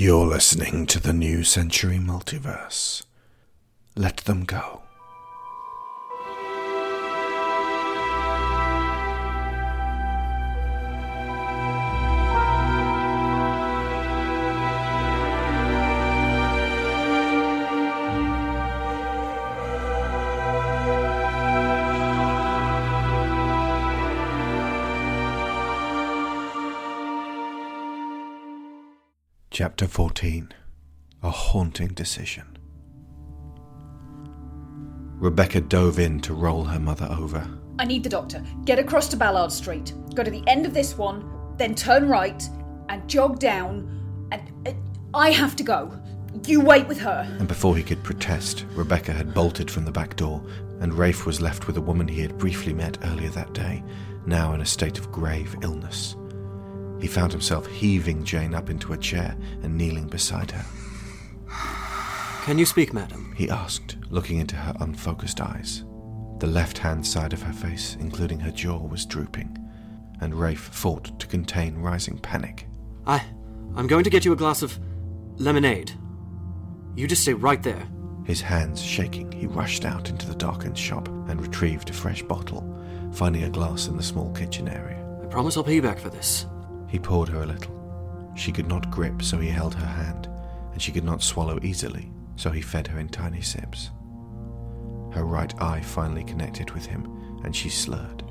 You're listening to the New Century Multiverse. Let them go. Chapter 14 A Haunting Decision. Rebecca dove in to roll her mother over. I need the doctor. Get across to Ballard Street. Go to the end of this one, then turn right and jog down. And uh, I have to go. You wait with her. And before he could protest, Rebecca had bolted from the back door, and Rafe was left with a woman he had briefly met earlier that day, now in a state of grave illness. He found himself heaving Jane up into a chair and kneeling beside her. Can you speak, madam? He asked, looking into her unfocused eyes. The left hand side of her face, including her jaw, was drooping, and Rafe fought to contain rising panic. I. I'm going to get you a glass of lemonade. You just stay right there. His hands shaking, he rushed out into the darkened shop and retrieved a fresh bottle, finding a glass in the small kitchen area. I promise I'll pay you back for this. He poured her a little. She could not grip, so he held her hand, and she could not swallow easily, so he fed her in tiny sips. Her right eye finally connected with him, and she slurred.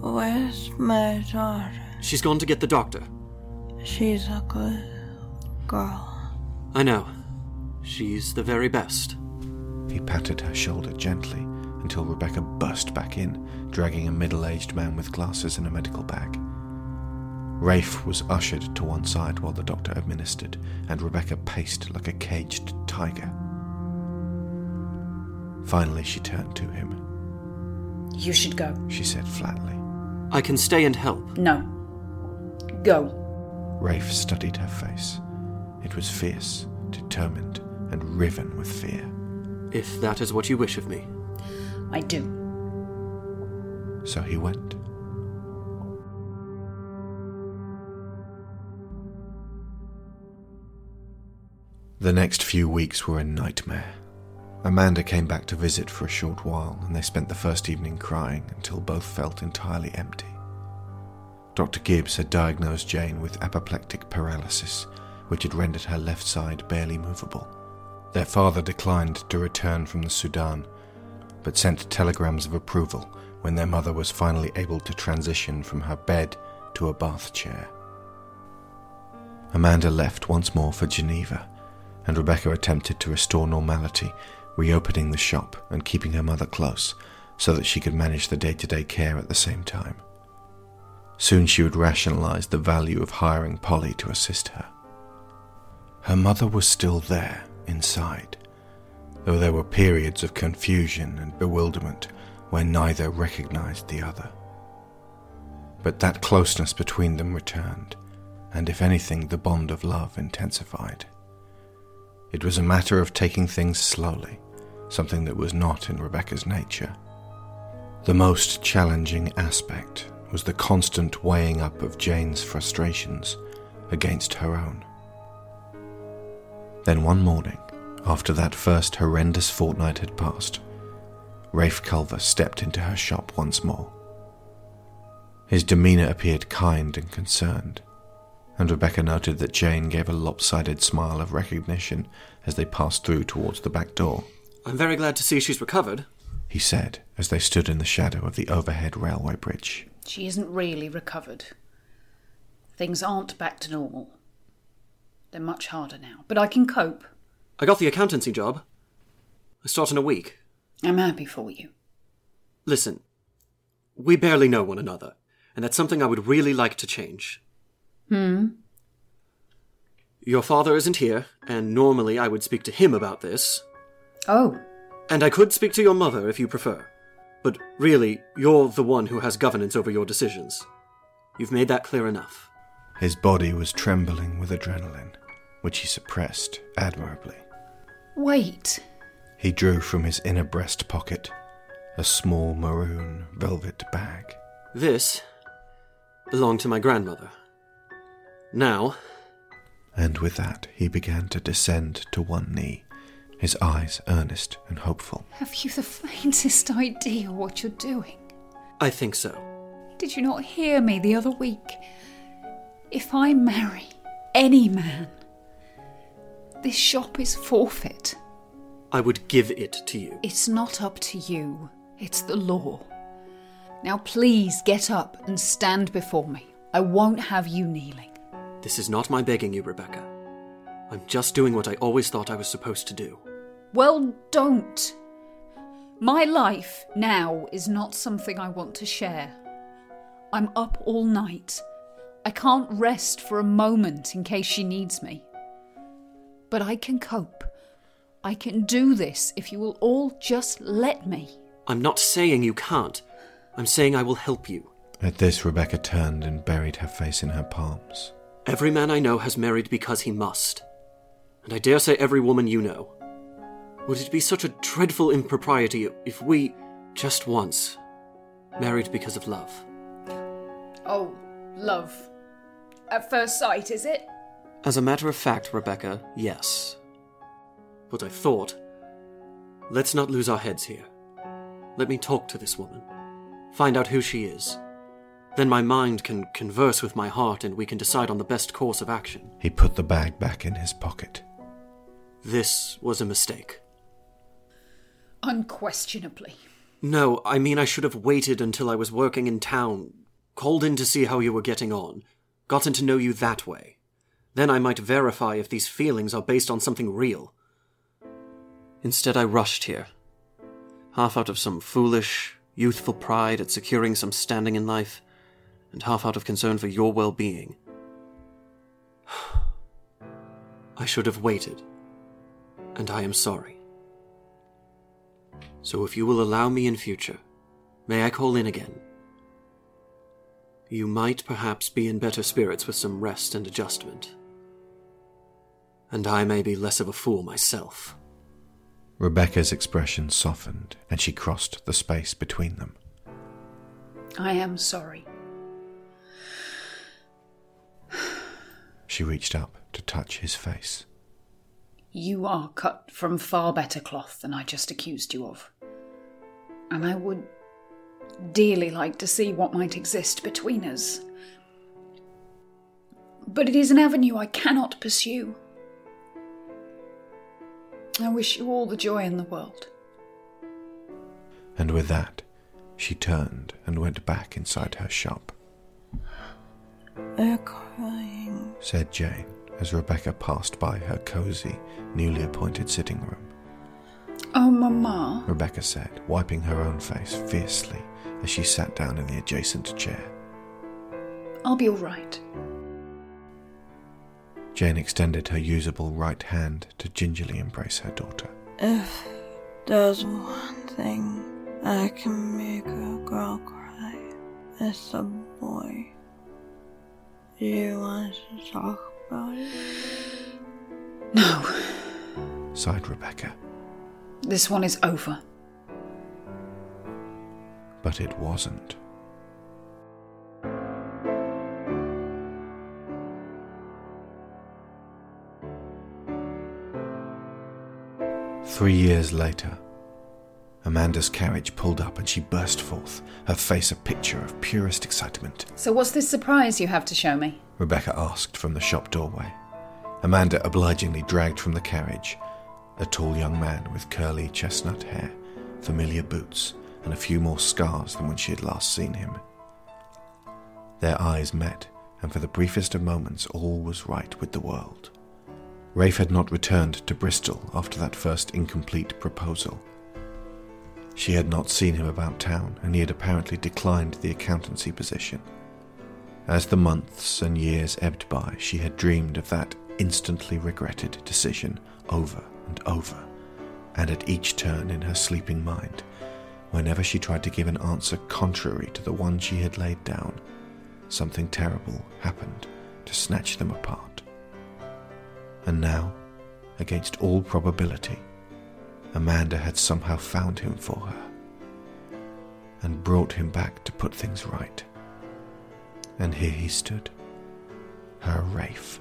Where's my daughter? She's gone to get the doctor. She's a good girl. I know. She's the very best. He patted her shoulder gently until Rebecca burst back in, dragging a middle aged man with glasses and a medical bag. Rafe was ushered to one side while the doctor administered, and Rebecca paced like a caged tiger. Finally, she turned to him. You should go. She said flatly. I can stay and help. No. Go. Rafe studied her face. It was fierce, determined, and riven with fear. If that is what you wish of me. I do. So he went. The next few weeks were a nightmare. Amanda came back to visit for a short while, and they spent the first evening crying until both felt entirely empty. Dr. Gibbs had diagnosed Jane with apoplectic paralysis, which had rendered her left side barely movable. Their father declined to return from the Sudan, but sent telegrams of approval when their mother was finally able to transition from her bed to a bath chair. Amanda left once more for Geneva, and Rebecca attempted to restore normality, reopening the shop and keeping her mother close so that she could manage the day to day care at the same time. Soon she would rationalize the value of hiring Polly to assist her. Her mother was still there, inside, though there were periods of confusion and bewilderment where neither recognized the other. But that closeness between them returned, and if anything, the bond of love intensified. It was a matter of taking things slowly, something that was not in Rebecca's nature. The most challenging aspect was the constant weighing up of Jane's frustrations against her own. Then one morning, after that first horrendous fortnight had passed, Rafe Culver stepped into her shop once more. His demeanour appeared kind and concerned, and Rebecca noted that Jane gave a lopsided smile of recognition as they passed through towards the back door. I'm very glad to see she's recovered. He said as they stood in the shadow of the overhead railway bridge. She isn't really recovered. Things aren't back to normal. They're much harder now, but I can cope. I got the accountancy job. I start in a week. I'm happy for you. Listen, we barely know one another, and that's something I would really like to change. Hmm? Your father isn't here, and normally I would speak to him about this. Oh, And I could speak to your mother if you prefer. But really, you're the one who has governance over your decisions. You've made that clear enough. His body was trembling with adrenaline, which he suppressed admirably. wait. He drew from his inner breast pocket a small maroon velvet bag. This belonged to my grandmother. Now, And with that, he began to descend to one knee, his eyes earnest and hopeful. Have you the faintest idea what you're doing? I think so. Did you not hear me the other week? If I marry any man, this shop is forfeit. I would give it to you. It's not up to you, it's the law. Now please get up and stand before me. I won't have you kneeling. This is not my begging you, Rebecca. I'm just doing what I always thought I was supposed to do. Well, don't. My life now is not something I want to share. I'm up all night. I can't rest for a moment in case she needs me. But I can cope. I can do this if you will all just let me. I'm not saying you can't. I'm saying I will help you. At this, Rebecca turned and buried her face in her palms. Every man I know has married because he must. And I dare say every woman you know. Would it be such a dreadful impropriety if we, just once, married because of love? Oh, love. At first sight, is it? As a matter of fact, Rebecca, yes. But I thought, let's not lose our heads here. Let me talk to this woman, find out who she is. Then my mind can converse with my heart and we can decide on the best course of action. He put the bag back in his pocket. This was a mistake. Unquestionably. No, I mean I should have waited until I was working in town, called in to see how you were getting on, gotten to know you that way. Then I might verify if these feelings are based on something real. Instead, I rushed here, half out of some foolish, youthful pride at securing some standing in life, and half out of concern for your well being. I should have waited, and I am sorry. So if you will allow me in future, may I call in again? You might perhaps be in better spirits with some rest and adjustment. And I may be less of a fool myself. Rebecca's expression softened, and she crossed the space between them. I am sorry. She reached up to touch his face. You are cut from far better cloth than I just accused you of. And I would dearly like to see what might exist between us. But it is an avenue I cannot pursue. I wish you all the joy in the world. And with that, she turned and went back inside her shop, They're crying. Said Jane as Rebecca passed by her cosy, newly appointed sitting room. Oh, Mamma. Rebecca said, wiping her own face fiercely as she sat down in the adjacent chair. I'll be all right. Jane extended her usable right hand to gingerly embrace her daughter. If there's one thing I can make a girl cry, it's a boy. Do you want to talk about it? No, Sighed Rebecca. this one is over. But it wasn't. Three years later, Amanda's carriage pulled up and she burst forth, her face a picture of purest excitement. So, what's this surprise you have to show me? Rebecca asked from the shop doorway. Amanda obligingly dragged from the carriage a tall young man with curly chestnut hair, familiar boots, and a few more scars than when she had last seen him. Their eyes met, and for the briefest of moments all was right with the world. Rafe had not returned to Bristol after that first incomplete proposal. She had not seen him about town, and he had apparently declined the accountancy position. As the months and years ebbed by, she had dreamed of that instantly regretted decision over and over, and at each turn in her sleeping mind, whenever she tried to give an answer contrary to the one she had laid down, something terrible happened to snatch them apart. And now, against all probability, Amanda had somehow found him for her and brought him back to put things right. And here he stood, her Rafe,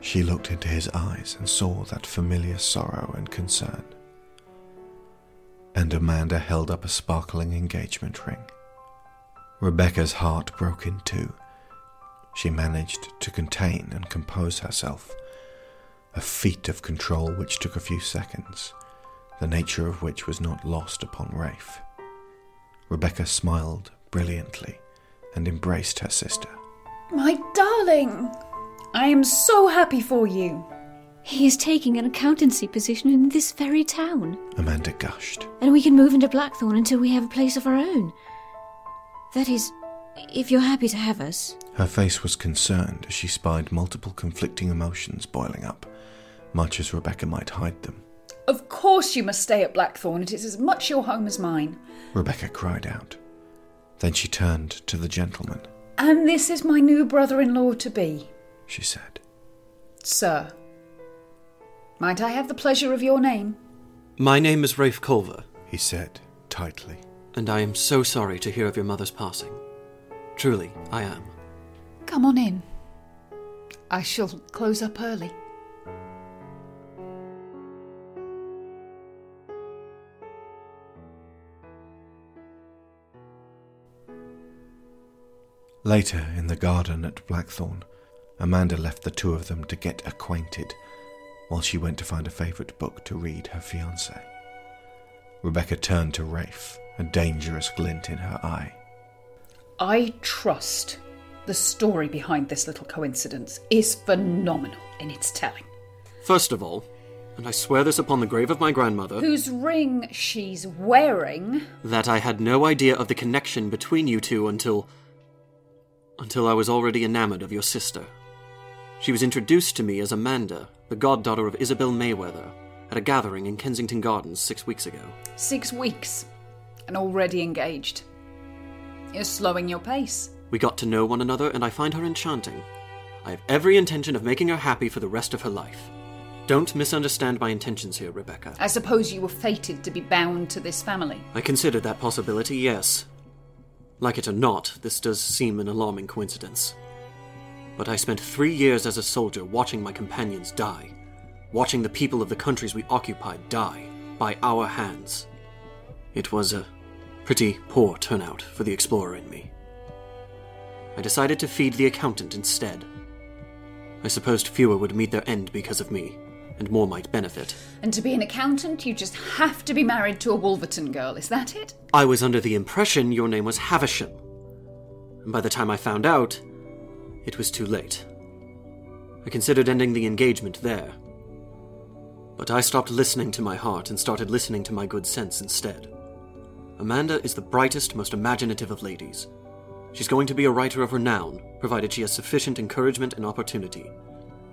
She looked into his eyes and saw that familiar sorrow and concern. And Amanda held up a sparkling engagement ring. Rebecca's heart broke in two. She managed to contain and compose herself, a feat of control which took a few seconds, the nature of which was not lost upon Rafe. Rebecca smiled brilliantly and embraced her sister. My darling! I am so happy for you. He is taking an accountancy position in this very town. Amanda gushed. And we can move into Blackthorn until we have a place of our own. That is, if you're happy to have us. Her face was concerned as she spied multiple conflicting emotions boiling up, much as Rebecca might hide them. Of course you must stay at Blackthorn. It is as much your home as mine. Rebecca cried out. Then she turned to the gentleman. And this is my new brother in law to be, she said. Sir. Might I have the pleasure of your name? My name is Rafe Culver, he said tightly. And I am so sorry to hear of your mother's passing. Truly, I am. Come on in. I shall close up early. Later, in the garden at Blackthorn, Amanda left the two of them to get acquainted while she went to find a favourite book to read her fiance. Rebecca turned to Rafe, a dangerous glint in her eye. I trust the story behind this little coincidence is phenomenal in its telling. First of all, and I swear this upon the grave of my grandmother, whose ring she's wearing, that I had no idea of the connection between you two until. Until I was already enamored of your sister. She was introduced to me as Amanda, the goddaughter of Isabel Mayweather, at a gathering in Kensington Gardens six weeks ago. Six weeks, and already engaged. You're slowing your pace. We got to know one another, and I find her enchanting. I have every intention of making her happy for the rest of her life. Don't misunderstand my intentions here, Rebecca. I suppose you were fated to be bound to this family. I considered that possibility, yes. Like it or not, this does seem an alarming coincidence. But I spent three years as a soldier watching my companions die, watching the people of the countries we occupied die by our hands. It was a pretty poor turnout for the explorer in me. I decided to feed the accountant instead. I supposed fewer would meet their end because of me, and more might benefit. And to be an accountant, you just have to be married to a Wolverton girl, is that it? I was under the impression your name was Havisham. And by the time I found out, it was too late. I considered ending the engagement there. But I stopped listening to my heart and started listening to my good sense instead. Amanda is the brightest, most imaginative of ladies. She's going to be a writer of renown, provided she has sufficient encouragement and opportunity.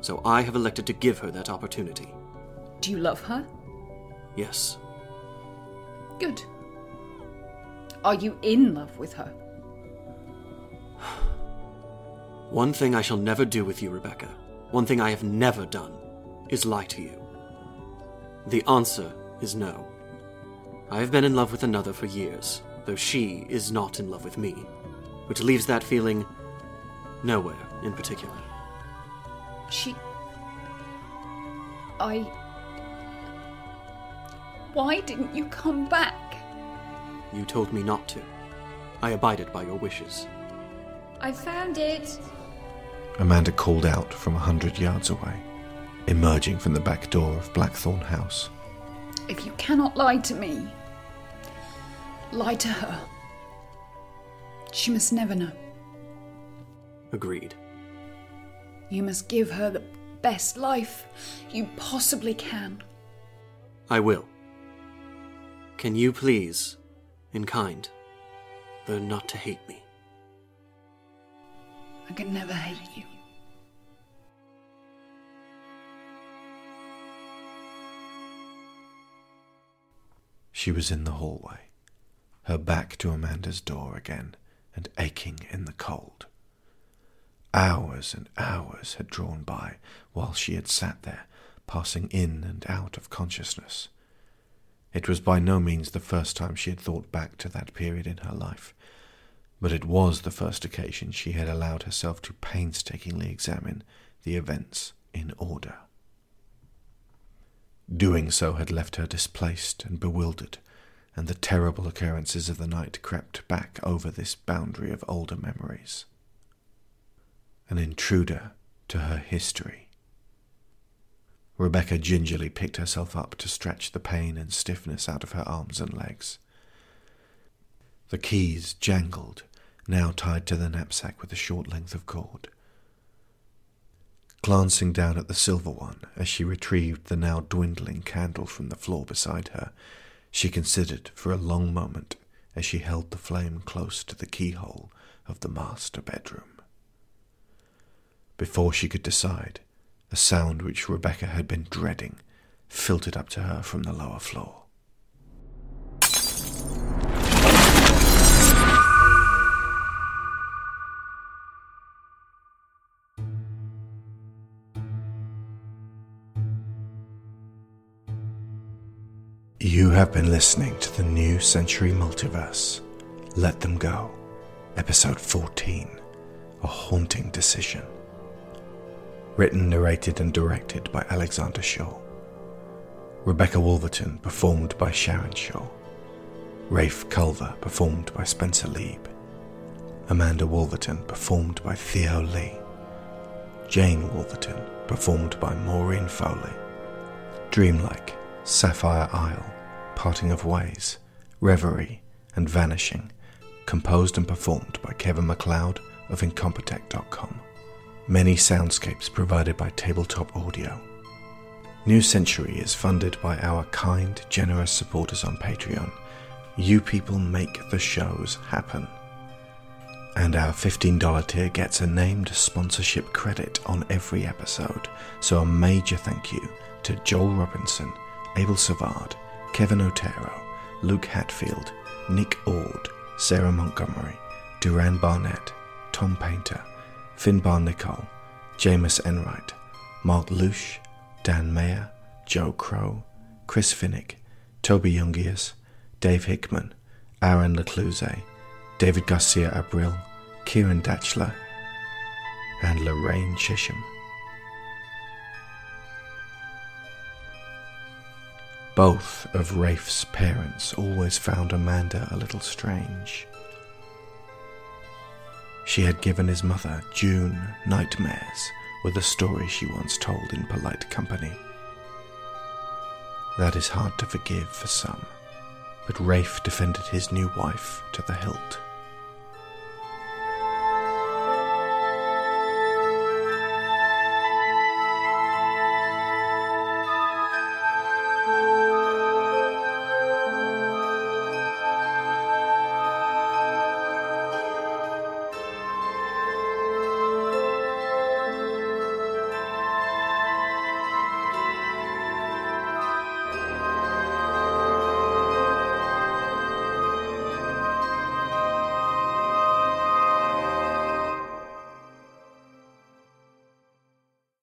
So I have elected to give her that opportunity. Do you love her? Yes. Good. Are you in love with her? One thing I shall never do with you, Rebecca, one thing I have never done, is lie to you. The answer is no. I have been in love with another for years, though she is not in love with me, which leaves that feeling nowhere in particular. She. I. Why didn't you come back? You told me not to. I abided by your wishes. I found it. Amanda called out from a hundred yards away, emerging from the back door of Blackthorn House. If you cannot lie to me, lie to her. She must never know. Agreed. You must give her the best life you possibly can. I will. Can you please, in kind, learn not to hate me? I can never hate you. She was in the hallway, her back to Amanda's door again, and aching in the cold. Hours and hours had drawn by while she had sat there, passing in and out of consciousness. It was by no means the first time she had thought back to that period in her life, but it was the first occasion she had allowed herself to painstakingly examine the events in order. Doing so had left her displaced and bewildered, and the terrible occurrences of the night crept back over this boundary of older memories. An intruder to her history. Rebecca gingerly picked herself up to stretch the pain and stiffness out of her arms and legs. The keys jangled, now tied to the knapsack with a short length of cord. Glancing down at the silver one as she retrieved the now dwindling candle from the floor beside her, she considered for a long moment as she held the flame close to the keyhole of the master bedroom. Before she could decide, a sound which Rebecca had been dreading filtered up to her from the lower floor. You have been listening to the New Century Multiverse. Let Them Go, Episode 14 A Haunting Decision. Written, narrated, and directed by Alexander Shaw. Rebecca Wolverton, performed by Sharon Shaw. Rafe Culver, performed by Spencer Leeb. Amanda Wolverton, performed by Theo Leigh. Jane Wolverton, performed by Maureen Foley. Dreamlike, Sapphire Isle, Parting of Ways, Reverie, and Vanishing, composed and performed by Kevin MacLeod of Incompetech.com. Many soundscapes provided by Tabletop Audio. New Century is funded by our kind, generous supporters on Patreon. You people make the shows happen. And our $15 tier gets a named sponsorship credit on every episode, so a major thank you to Joel Robinson, Abel Savard, Kevin Otero, Luke Hatfield, Nick Ord, Sarah Montgomery, Duran Barnett, Tom Painter, Finbar Nicholl, Jamas Enright, Marc Lucksch, Dan Mayer, Joe Crow, Chris Finik, Toby Jungius, Dave Hickman, Aaron LaCluyze, David Garcia Abril, Ciaran Dachtler, and Lorraine Chisholm. Both of Rafe's parents always found Amanda a little strange. She had given his mother, June, nightmares with a story she once told in polite company. That is hard to forgive for some, but Rafe defended his new wife to the hilt.